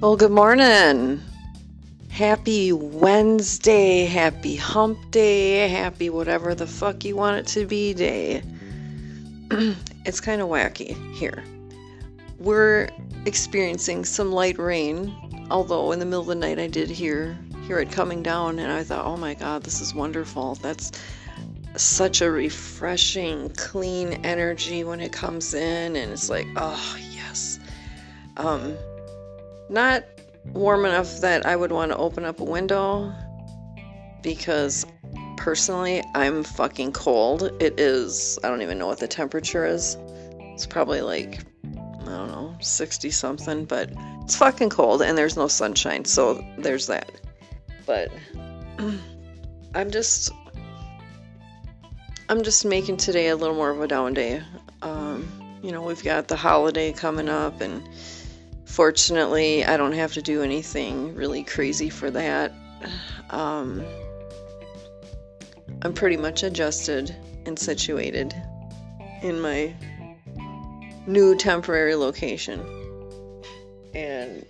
Well, good morning. Happy Wednesday, happy hump day, happy whatever the fuck you want it to be day. it's kind of wacky here. We're experiencing some light rain, although in the middle of the night I did hear hear it coming down and I thought, "Oh my god, this is wonderful." That's such a refreshing, clean energy when it comes in and it's like, "Oh, yes." Um not warm enough that I would want to open up a window because personally I'm fucking cold. It is, I don't even know what the temperature is. It's probably like, I don't know, 60 something, but it's fucking cold and there's no sunshine, so there's that. But I'm just, I'm just making today a little more of a down day. Um, you know, we've got the holiday coming up and Fortunately, I don't have to do anything really crazy for that. Um, I'm pretty much adjusted and situated in my new temporary location and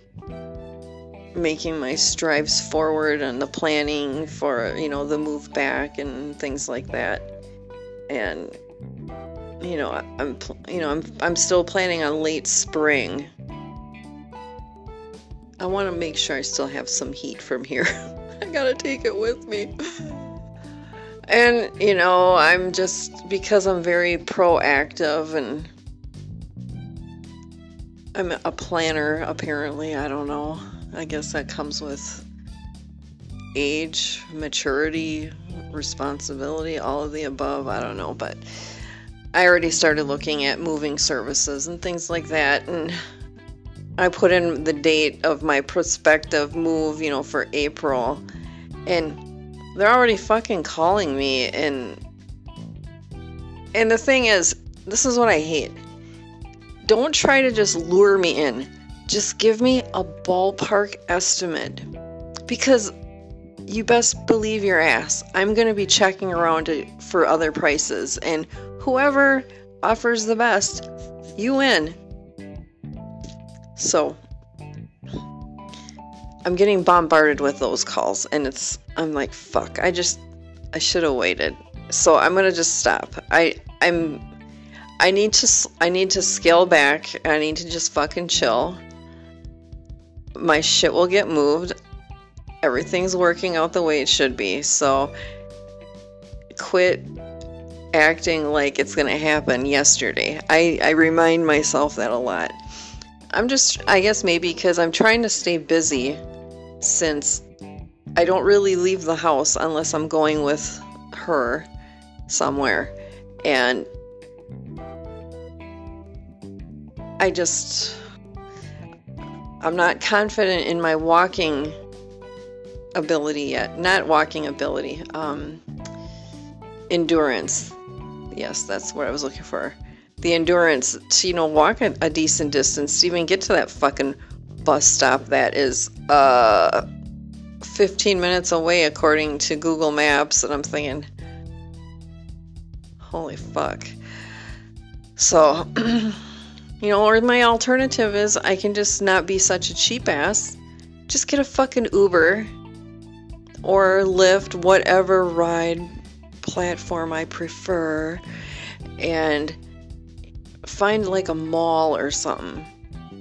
making my strives forward on the planning for you know the move back and things like that and you know i'm you know i'm i'm still planning on late spring I want to make sure I still have some heat from here. I gotta take it with me. And, you know, I'm just because I'm very proactive and I'm a planner, apparently. I don't know. I guess that comes with age, maturity, responsibility, all of the above. I don't know. But I already started looking at moving services and things like that. And I put in the date of my prospective move, you know, for April, and they're already fucking calling me and and the thing is, this is what I hate. Don't try to just lure me in. Just give me a ballpark estimate. Because you best believe your ass. I'm going to be checking around for other prices and whoever offers the best, you win. So I'm getting bombarded with those calls and it's I'm like fuck. I just I should have waited. So I'm to just stop. I I'm I need to I need to scale back. I need to just fucking chill. My shit will get moved. Everything's working out the way it should be. So quit acting like it's going to happen yesterday. I I remind myself that a lot. I'm just, I guess maybe because I'm trying to stay busy since I don't really leave the house unless I'm going with her somewhere. And I just, I'm not confident in my walking ability yet. Not walking ability, um, endurance. Yes, that's what I was looking for the endurance to you know walk a, a decent distance to even get to that fucking bus stop that is uh 15 minutes away according to Google Maps and I'm thinking holy fuck. So you know or my alternative is I can just not be such a cheap ass. Just get a fucking Uber or Lyft whatever ride platform I prefer and find like a mall or something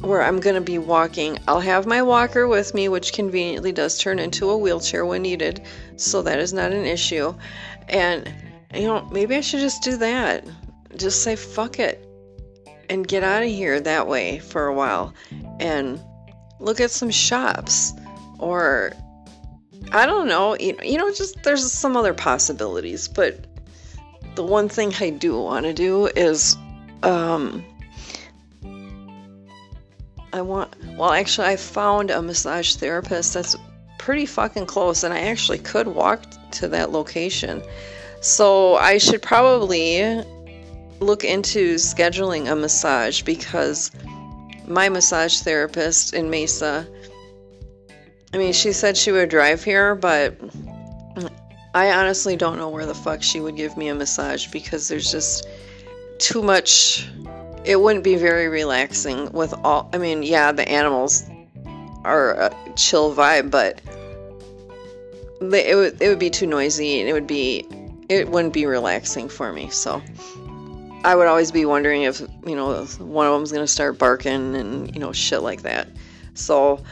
where I'm going to be walking. I'll have my walker with me, which conveniently does turn into a wheelchair when needed, so that is not an issue. And, you know, maybe I should just do that. Just say fuck it and get out of here that way for a while and look at some shops or I don't know, you know, just there's some other possibilities, but the one thing I do want to do is um, I want, well, actually, I found a massage therapist that's pretty fucking close, and I actually could walk to that location. So I should probably look into scheduling a massage because my massage therapist in Mesa, I mean, she said she would drive here, but I honestly don't know where the fuck she would give me a massage because there's just too much it wouldn't be very relaxing with all I mean, yeah, the animals are a chill vibe, but it would it would be too noisy and it would be it wouldn't be relaxing for me. So I would always be wondering if you know one of them's gonna start barking and you know shit like that. So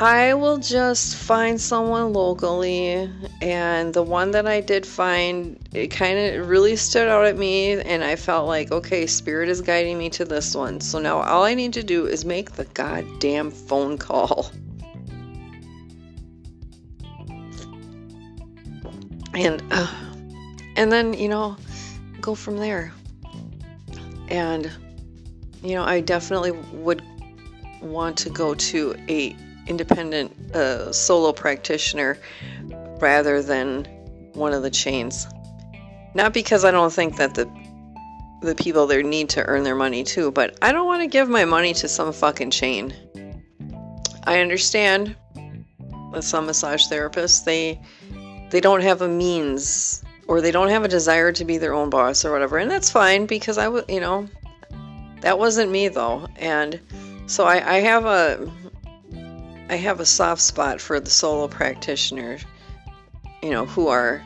I will just find someone locally, and the one that I did find, it kind of really stood out at me, and I felt like, okay, Spirit is guiding me to this one. So now all I need to do is make the goddamn phone call. And, uh, and then, you know, go from there. And, you know, I definitely would want to go to a independent uh, solo practitioner rather than one of the chains. Not because I don't think that the the people there need to earn their money too, but I don't want to give my money to some fucking chain. I understand that some massage therapists they they don't have a means or they don't have a desire to be their own boss or whatever, and that's fine because I was you know that wasn't me though, and so I, I have a I have a soft spot for the solo practitioners, you know, who are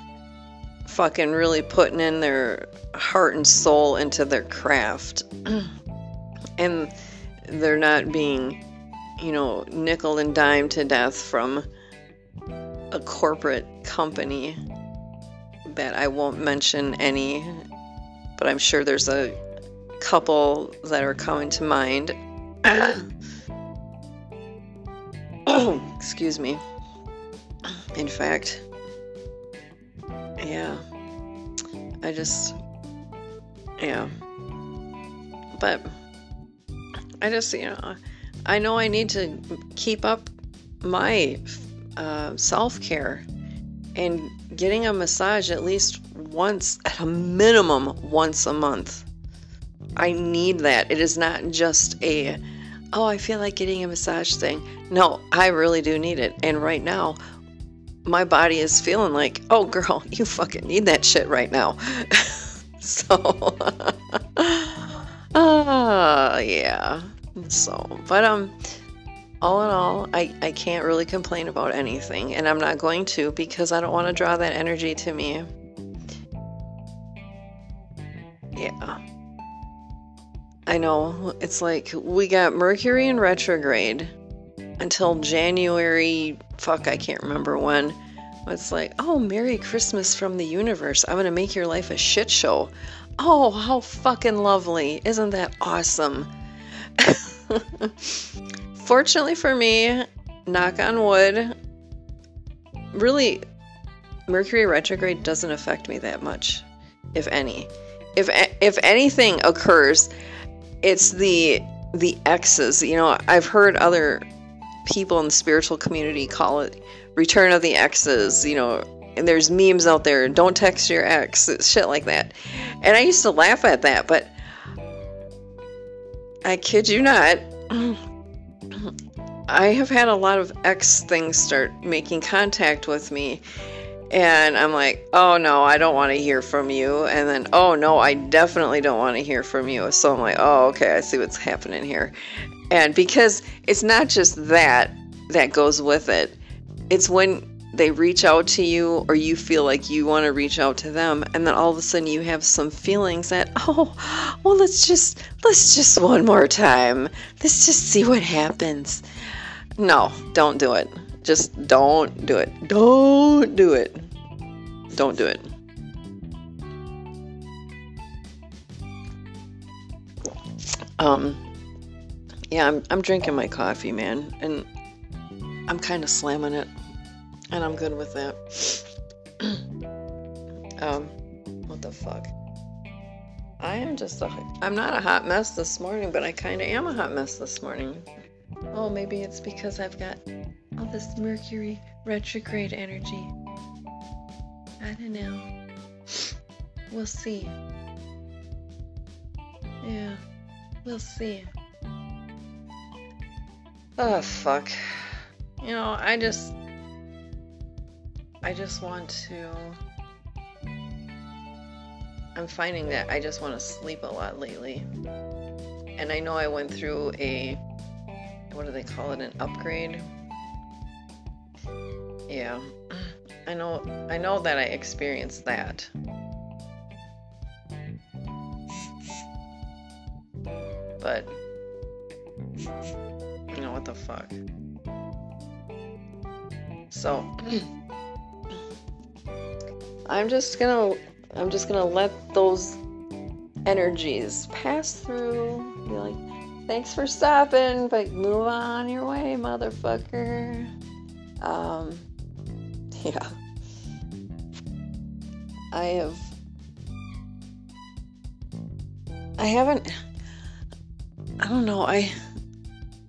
fucking really putting in their heart and soul into their craft. and they're not being, you know, nickel and dime to death from a corporate company that I won't mention any, but I'm sure there's a couple that are coming to mind. Excuse me. In fact, yeah. I just, yeah. But I just, you know, I know I need to keep up my uh, self care and getting a massage at least once, at a minimum, once a month. I need that. It is not just a oh, I feel like getting a massage thing. No, I really do need it. And right now, my body is feeling like, oh, girl, you fucking need that shit right now. so, uh, yeah. So, but, um, all in all, I, I can't really complain about anything. And I'm not going to because I don't want to draw that energy to me. Yeah. I know. It's like we got Mercury in retrograde until January. Fuck, I can't remember when. It's like, oh, Merry Christmas from the universe. I'm going to make your life a shit show. Oh, how fucking lovely. Isn't that awesome? Fortunately for me, knock on wood, really, Mercury retrograde doesn't affect me that much, if any. If, if anything occurs, it's the the X's. You know, I've heard other people in the spiritual community call it return of the X's, you know, and there's memes out there, don't text your ex, shit like that. And I used to laugh at that, but I kid you not, I have had a lot of ex things start making contact with me and I'm like, oh no, I don't want to hear from you. And then, oh no, I definitely don't want to hear from you. So I'm like, oh, okay, I see what's happening here. And because it's not just that that goes with it, it's when they reach out to you or you feel like you want to reach out to them and then all of a sudden you have some feelings that oh well let's just let's just one more time let's just see what happens no don't do it just don't do it. Don't do it. Don't do it. Um, yeah, I'm, I'm drinking my coffee, man, and I'm kind of slamming it, and I'm good with that. um, what the fuck? I am just a, I'm not a hot mess this morning, but I kind of am a hot mess this morning. Oh, maybe it's because I've got all this Mercury retrograde energy. I don't know. We'll see. Yeah, we'll see. Oh, fuck. You know, I just. I just want to. I'm finding that I just want to sleep a lot lately. And I know I went through a. What do they call it? An upgrade yeah. I know I know that I experienced that. But you know what the fuck. So I'm just gonna I'm just gonna let those energies pass through. Be like, thanks for stopping, but move on your way, motherfucker. Um yeah. I have I haven't I don't know, I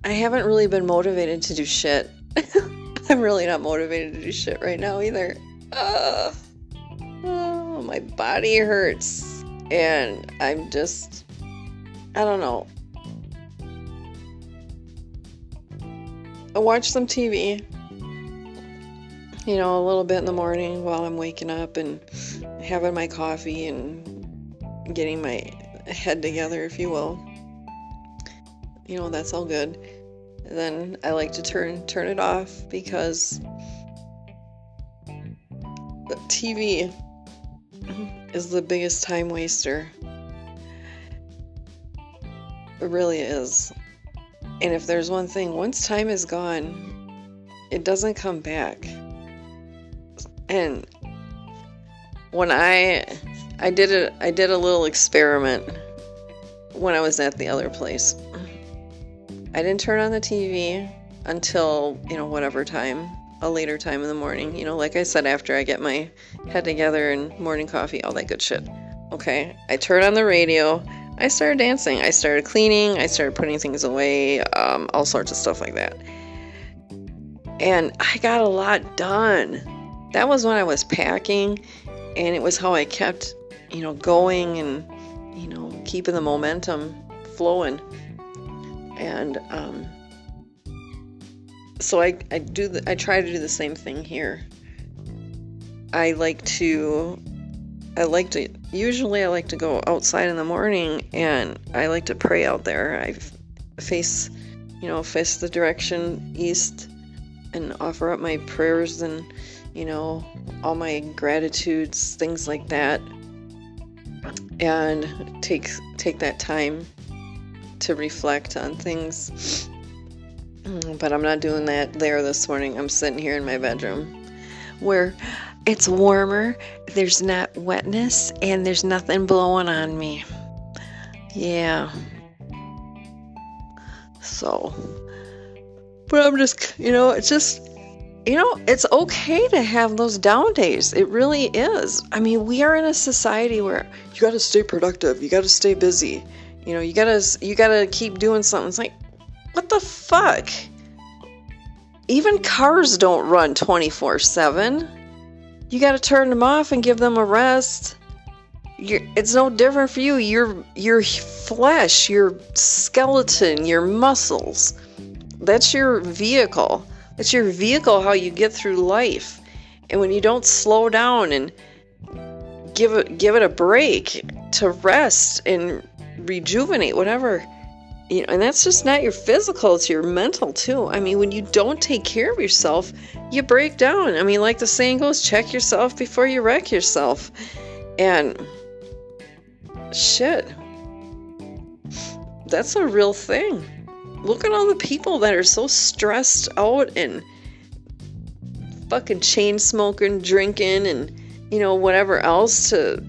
I haven't really been motivated to do shit. I'm really not motivated to do shit right now either. Uh, oh, my body hurts. And I'm just, I don't know. I watch some TV, you know, a little bit in the morning while I'm waking up and having my coffee and getting my head together, if you will. You know, that's all good then I like to turn turn it off because the TV is the biggest time waster. It really is. And if there's one thing, once time is gone, it doesn't come back. And when I I did a I did a little experiment when I was at the other place. I didn't turn on the TV until, you know, whatever time, a later time in the morning. You know, like I said, after I get my head together and morning coffee, all that good shit. Okay, I turned on the radio. I started dancing. I started cleaning. I started putting things away, um, all sorts of stuff like that. And I got a lot done. That was when I was packing, and it was how I kept, you know, going and, you know, keeping the momentum flowing and um, so I, I do the, I try to do the same thing here. I like to I like to usually I like to go outside in the morning and I like to pray out there. I face you know face the direction east and offer up my prayers and you know all my gratitudes things like that and take take that time to reflect on things. Mm, but I'm not doing that there this morning. I'm sitting here in my bedroom where it's warmer, there's not wetness, and there's nothing blowing on me. Yeah. So, but I'm just, you know, it's just, you know, it's okay to have those down days. It really is. I mean, we are in a society where you got to stay productive, you got to stay busy. You know, you gotta you gotta keep doing something. It's like, what the fuck? Even cars don't run 24 7. You gotta turn them off and give them a rest. You're, it's no different for you. Your your flesh, your skeleton, your muscles. That's your vehicle. That's your vehicle how you get through life. And when you don't slow down and give it give it a break to rest and rejuvenate, whatever. You know, and that's just not your physical, it's your mental too. I mean, when you don't take care of yourself, you break down. I mean, like the saying goes, check yourself before you wreck yourself. And shit, that's a real thing. Look at all the people that are so stressed out and fucking chain smoking, drinking, and you know, whatever else to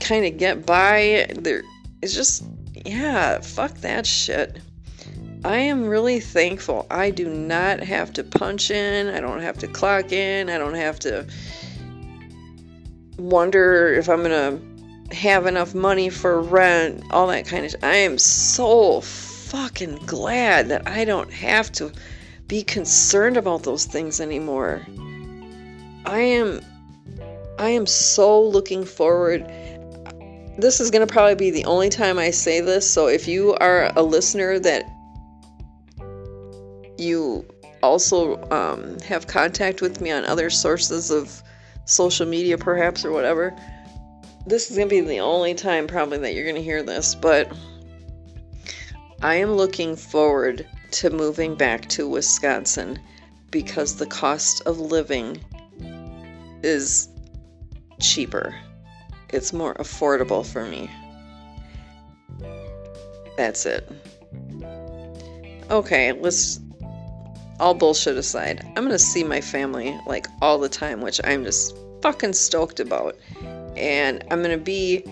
kind of get by. There, it's just, yeah, fuck that shit. I am really thankful. I do not have to punch in. I don't have to clock in. I don't have to wonder if I'm gonna have enough money for rent, all that kind of. I am so fucking glad that I don't have to be concerned about those things anymore. I am I am so looking forward this is going to probably be the only time I say this. So if you are a listener that you also um, have contact with me on other sources of social media, perhaps, or whatever, this is going to be the only time probably that you're going to hear this. But I am looking forward to moving back to Wisconsin because the cost of living is cheaper. It's more affordable for me. That's it. Okay, let's all bullshit aside. I'm gonna see my family like all the time, which I'm just fucking stoked about. And I'm gonna be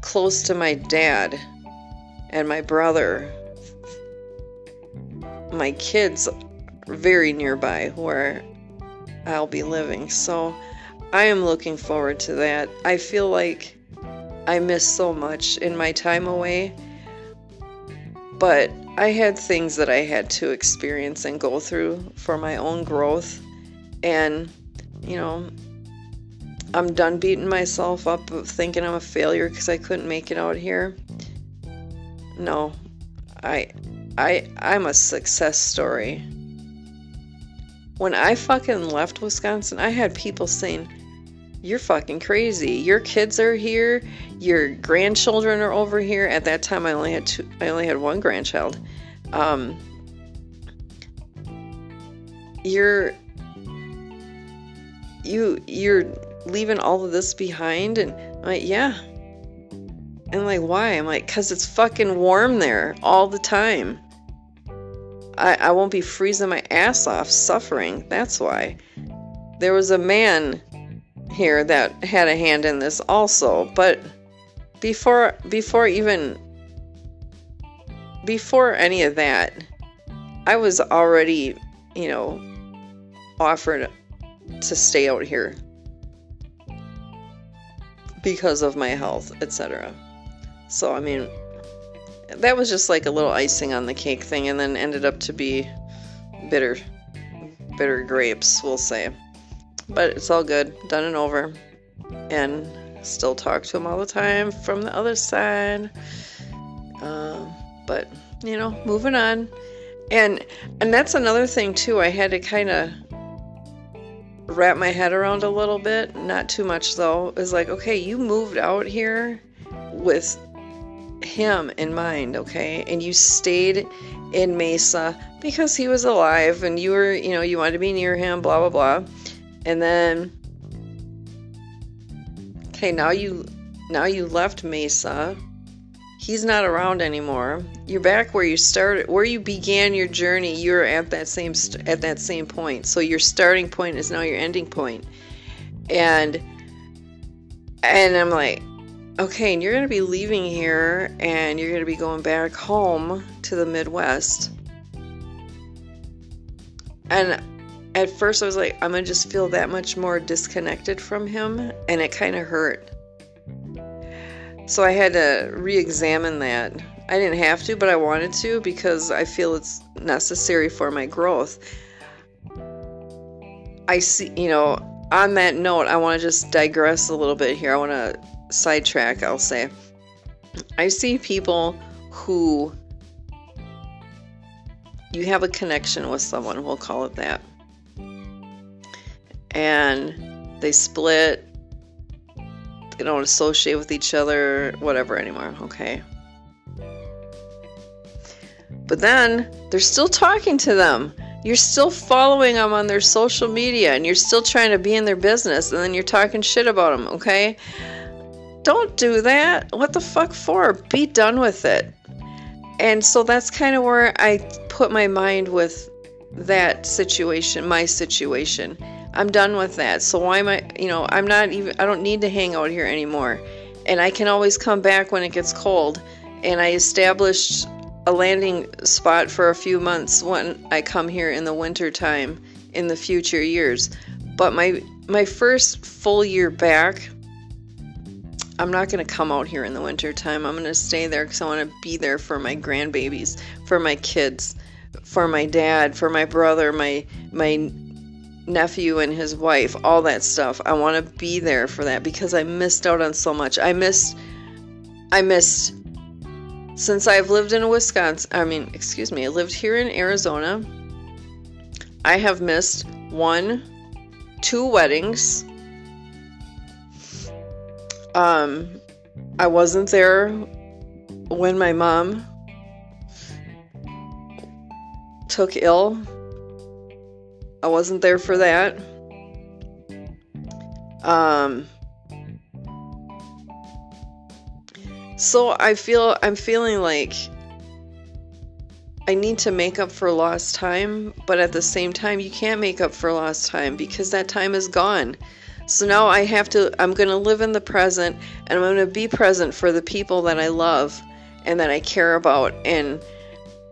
close to my dad and my brother. My kids very nearby where I'll be living. So I am looking forward to that. I feel like I miss so much in my time away. But I had things that I had to experience and go through for my own growth. And, you know, I'm done beating myself up of thinking I'm a failure because I couldn't make it out here. No. I I I'm a success story. When I fucking left Wisconsin, I had people saying, You're fucking crazy. Your kids are here, your grandchildren are over here. At that time I only had two I only had one grandchild. Um you're you you're leaving all of this behind and I'm like, yeah. And like, why? I'm like, cause it's fucking warm there all the time. I, I won't be freezing my ass off suffering. That's why. There was a man here that had a hand in this also, but before before even before any of that, I was already, you know, offered to stay out here because of my health, etc. So, I mean, that was just like a little icing on the cake thing, and then ended up to be bitter, bitter grapes, we'll say. But it's all good, done and over, and still talk to him all the time from the other side. Uh, but you know, moving on, and and that's another thing too. I had to kind of wrap my head around a little bit. Not too much though. Is like, okay, you moved out here with him in mind, okay? And you stayed in Mesa because he was alive and you were, you know, you wanted to be near him, blah, blah, blah. And then, okay, now you, now you left Mesa. He's not around anymore. You're back where you started, where you began your journey. You're at that same, at that same point. So your starting point is now your ending point. And, and I'm like, okay, and you're going to be leaving here and you're going to be going back home to the Midwest. And at first I was like, I'm going to just feel that much more disconnected from him. And it kind of hurt. So I had to re examine that. I didn't have to, but I wanted to because I feel it's necessary for my growth. I see, you know, on that note, I want to just digress a little bit here. I want to sidetrack, I'll say. I see people who you have a connection with someone, we'll call it that. And they split, they don't associate with each other, whatever anymore, okay? But then they're still talking to them. You're still following them on their social media and you're still trying to be in their business and then you're talking shit about them, okay? Don't do that. What the fuck for? Be done with it. And so that's kind of where I put my mind with that situation, my situation. I'm done with that. So why am I, you know, I'm not even, I don't need to hang out here anymore. And I can always come back when it gets cold. And I established a landing spot for a few months when I come here in the winter time in the future years. But my my first full year back, I'm not going to come out here in the winter time. I'm going to stay there because I want to be there for my grandbabies, for my kids, for my dad, for my brother, my my nephew and his wife, all that stuff. I want to be there for that because I missed out on so much. I missed I missed since I've lived in Wisconsin, I mean, excuse me, I lived here in Arizona. I have missed one, two weddings. Um, I wasn't there when my mom took ill I wasn't there for that. Um, so I feel I'm feeling like I need to make up for lost time, but at the same time, you can't make up for lost time because that time is gone. So now I have to, I'm going to live in the present and I'm going to be present for the people that I love and that I care about. And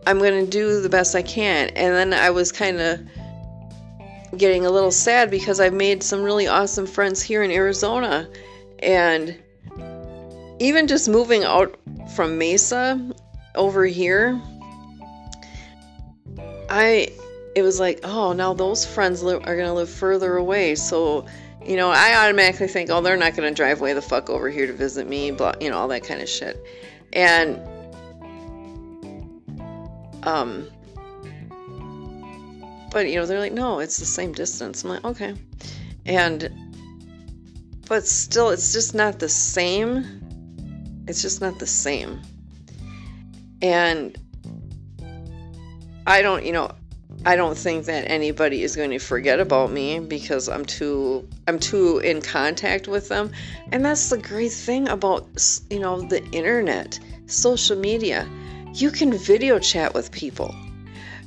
I'm going to do the best I can. And then I was kind of getting a little sad because I've made some really awesome friends here in Arizona. And even just moving out from Mesa over here, I it was like, oh, now those friends are gonna live further away, so you know, I automatically think, oh, they're not gonna drive way the fuck over here to visit me, blah, you know, all that kind of shit, and um, but you know, they're like, no, it's the same distance. I'm like, okay, and but still, it's just not the same. It's just not the same, and I don't, you know, I don't think that anybody is going to forget about me because I'm too I'm too in contact with them. And that's the great thing about you know the internet, social media. You can video chat with people.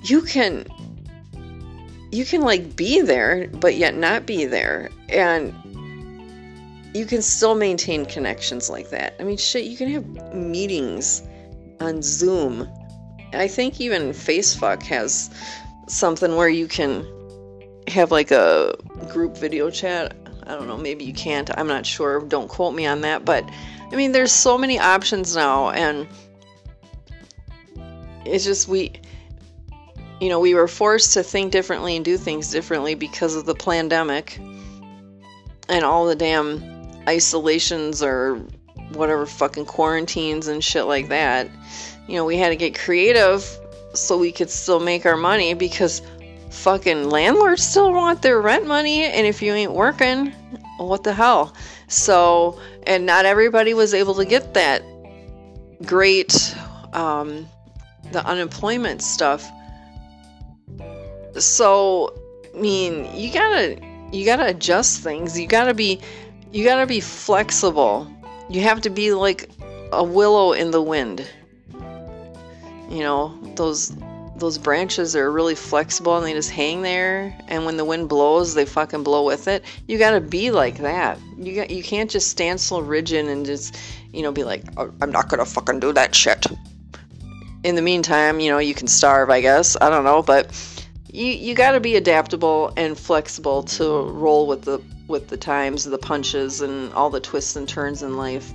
You can you can like be there but yet not be there and you can still maintain connections like that. I mean shit, you can have meetings on Zoom I think even Facebook has something where you can have like a group video chat. I don't know, maybe you can't. I'm not sure. Don't quote me on that. But I mean, there's so many options now, and it's just we, you know, we were forced to think differently and do things differently because of the pandemic and all the damn isolations or whatever fucking quarantines and shit like that you know, we had to get creative so we could still make our money because fucking landlords still want their rent money and if you ain't working, what the hell? So, and not everybody was able to get that great um the unemployment stuff. So, I mean, you got to you got to adjust things. You got to be you got to be flexible. You have to be like a willow in the wind you know those those branches are really flexible and they just hang there. And when the wind blows they fucking blow with it. You got to be like that. You got you can't just stand so rigid and just you know be like oh, i'm not gonna fucking do that shit. In the meantime you know you can starve i guess. I don't know but you you got to be adaptable and flexible to roll with the with the times the punches and all the twists and turns in life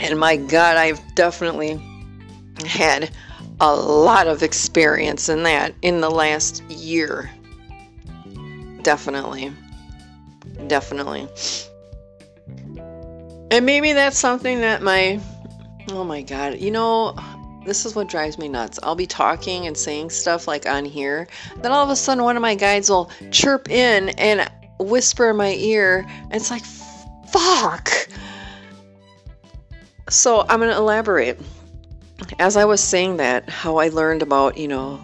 And my God, I've definitely had a lot of experience in that in the last year. Definitely. Definitely. And maybe that's something that my, oh my God, you know, this is what drives me nuts. I'll be talking and saying stuff like on here. Then all of a sudden, one of my guides will chirp in and whisper in my ear. And it's like, fuck. So I'm going to elaborate. As I was saying that, how I learned about, you know,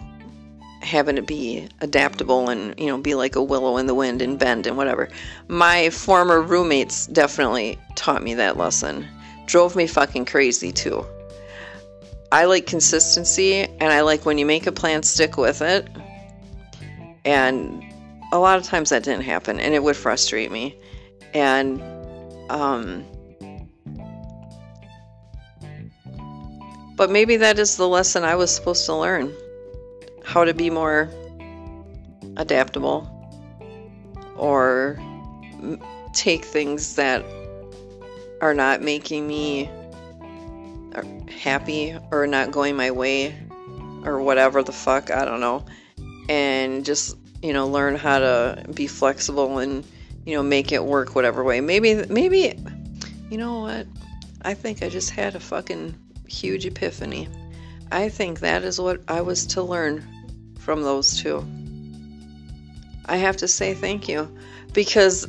having to be adaptable and, you know, be like a willow in the wind and bend and whatever. My former roommates definitely taught me that lesson. Drove me fucking crazy too. I like consistency and I like when you make a plan, stick with it. And a lot of times that didn't happen and it would frustrate me. And, um, But maybe that is the lesson I was supposed to learn how to be more adaptable or take things that are not making me uh, happy or not going my way or whatever the fuck, I don't know. And just, you know, learn how to be flexible and, you know, make it work whatever way. Maybe, maybe, you know what? I think I just had a fucking huge epiphany. I think that is what I was to learn from those two. I have to say thank you because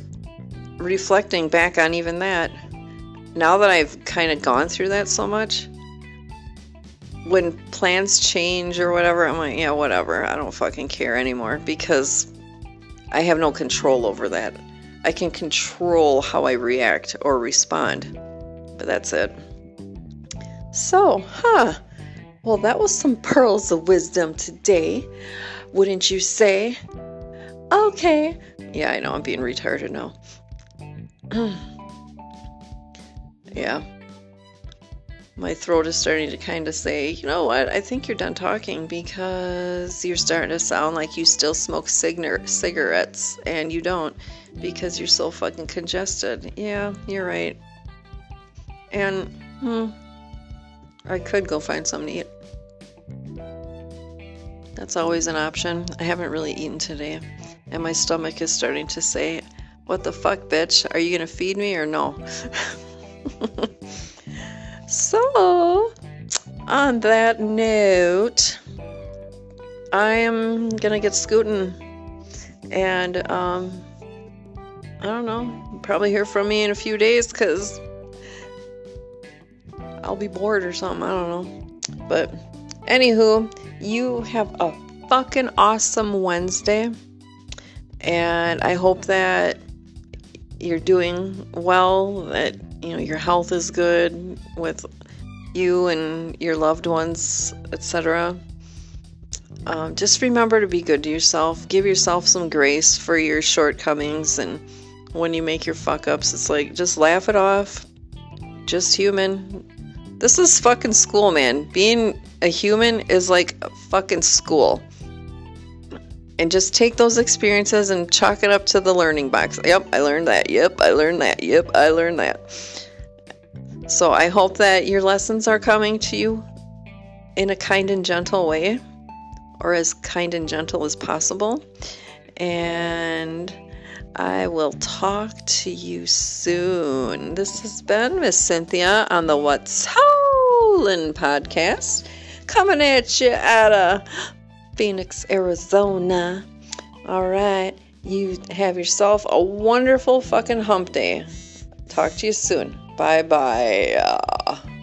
reflecting back on even that, now that I've kind of gone through that so much, when plans change or whatever, I'm like, yeah, whatever. I don't fucking care anymore because I have no control over that. I can control how I react or respond, but that's it. So, huh. Well, that was some pearls of wisdom today, wouldn't you say? Okay. Yeah, I know I'm being retarded now. yeah. My throat is starting to kind of say, you know what, I think you're done talking because you're starting to sound like you still smoke cigarettes and you don't because you're so fucking congested. Yeah, you're right. And, hmm, I could go find something to eat. That's always an option. I haven't really eaten today, and my stomach is starting to say, What the fuck, bitch? Are you gonna feed me or no? so, on that note, I am gonna get scooting and um, I don't know. Probably hear from me in a few days because I'll be bored or something. I don't know. But anywho, you have a fucking awesome Wednesday. And I hope that you're doing well, that you know your health is good with you and your loved ones, etc. Um, just remember to be good to yourself. Give yourself some grace for your shortcomings and when you make your fuck ups. It's like just laugh it off. Just human. This is fucking school, man. Being a human is like fucking school. And just take those experiences and chalk it up to the learning box. Yep, I learned that. Yep, I learned that. Yep, I learned that. So I hope that your lessons are coming to you in a kind and gentle way, or as kind and gentle as possible. And I will talk to you soon. This has been Miss Cynthia on the What's Howlin' podcast, coming at you out of Phoenix, Arizona. All right, you have yourself a wonderful fucking hump day. Talk to you soon. Bye bye.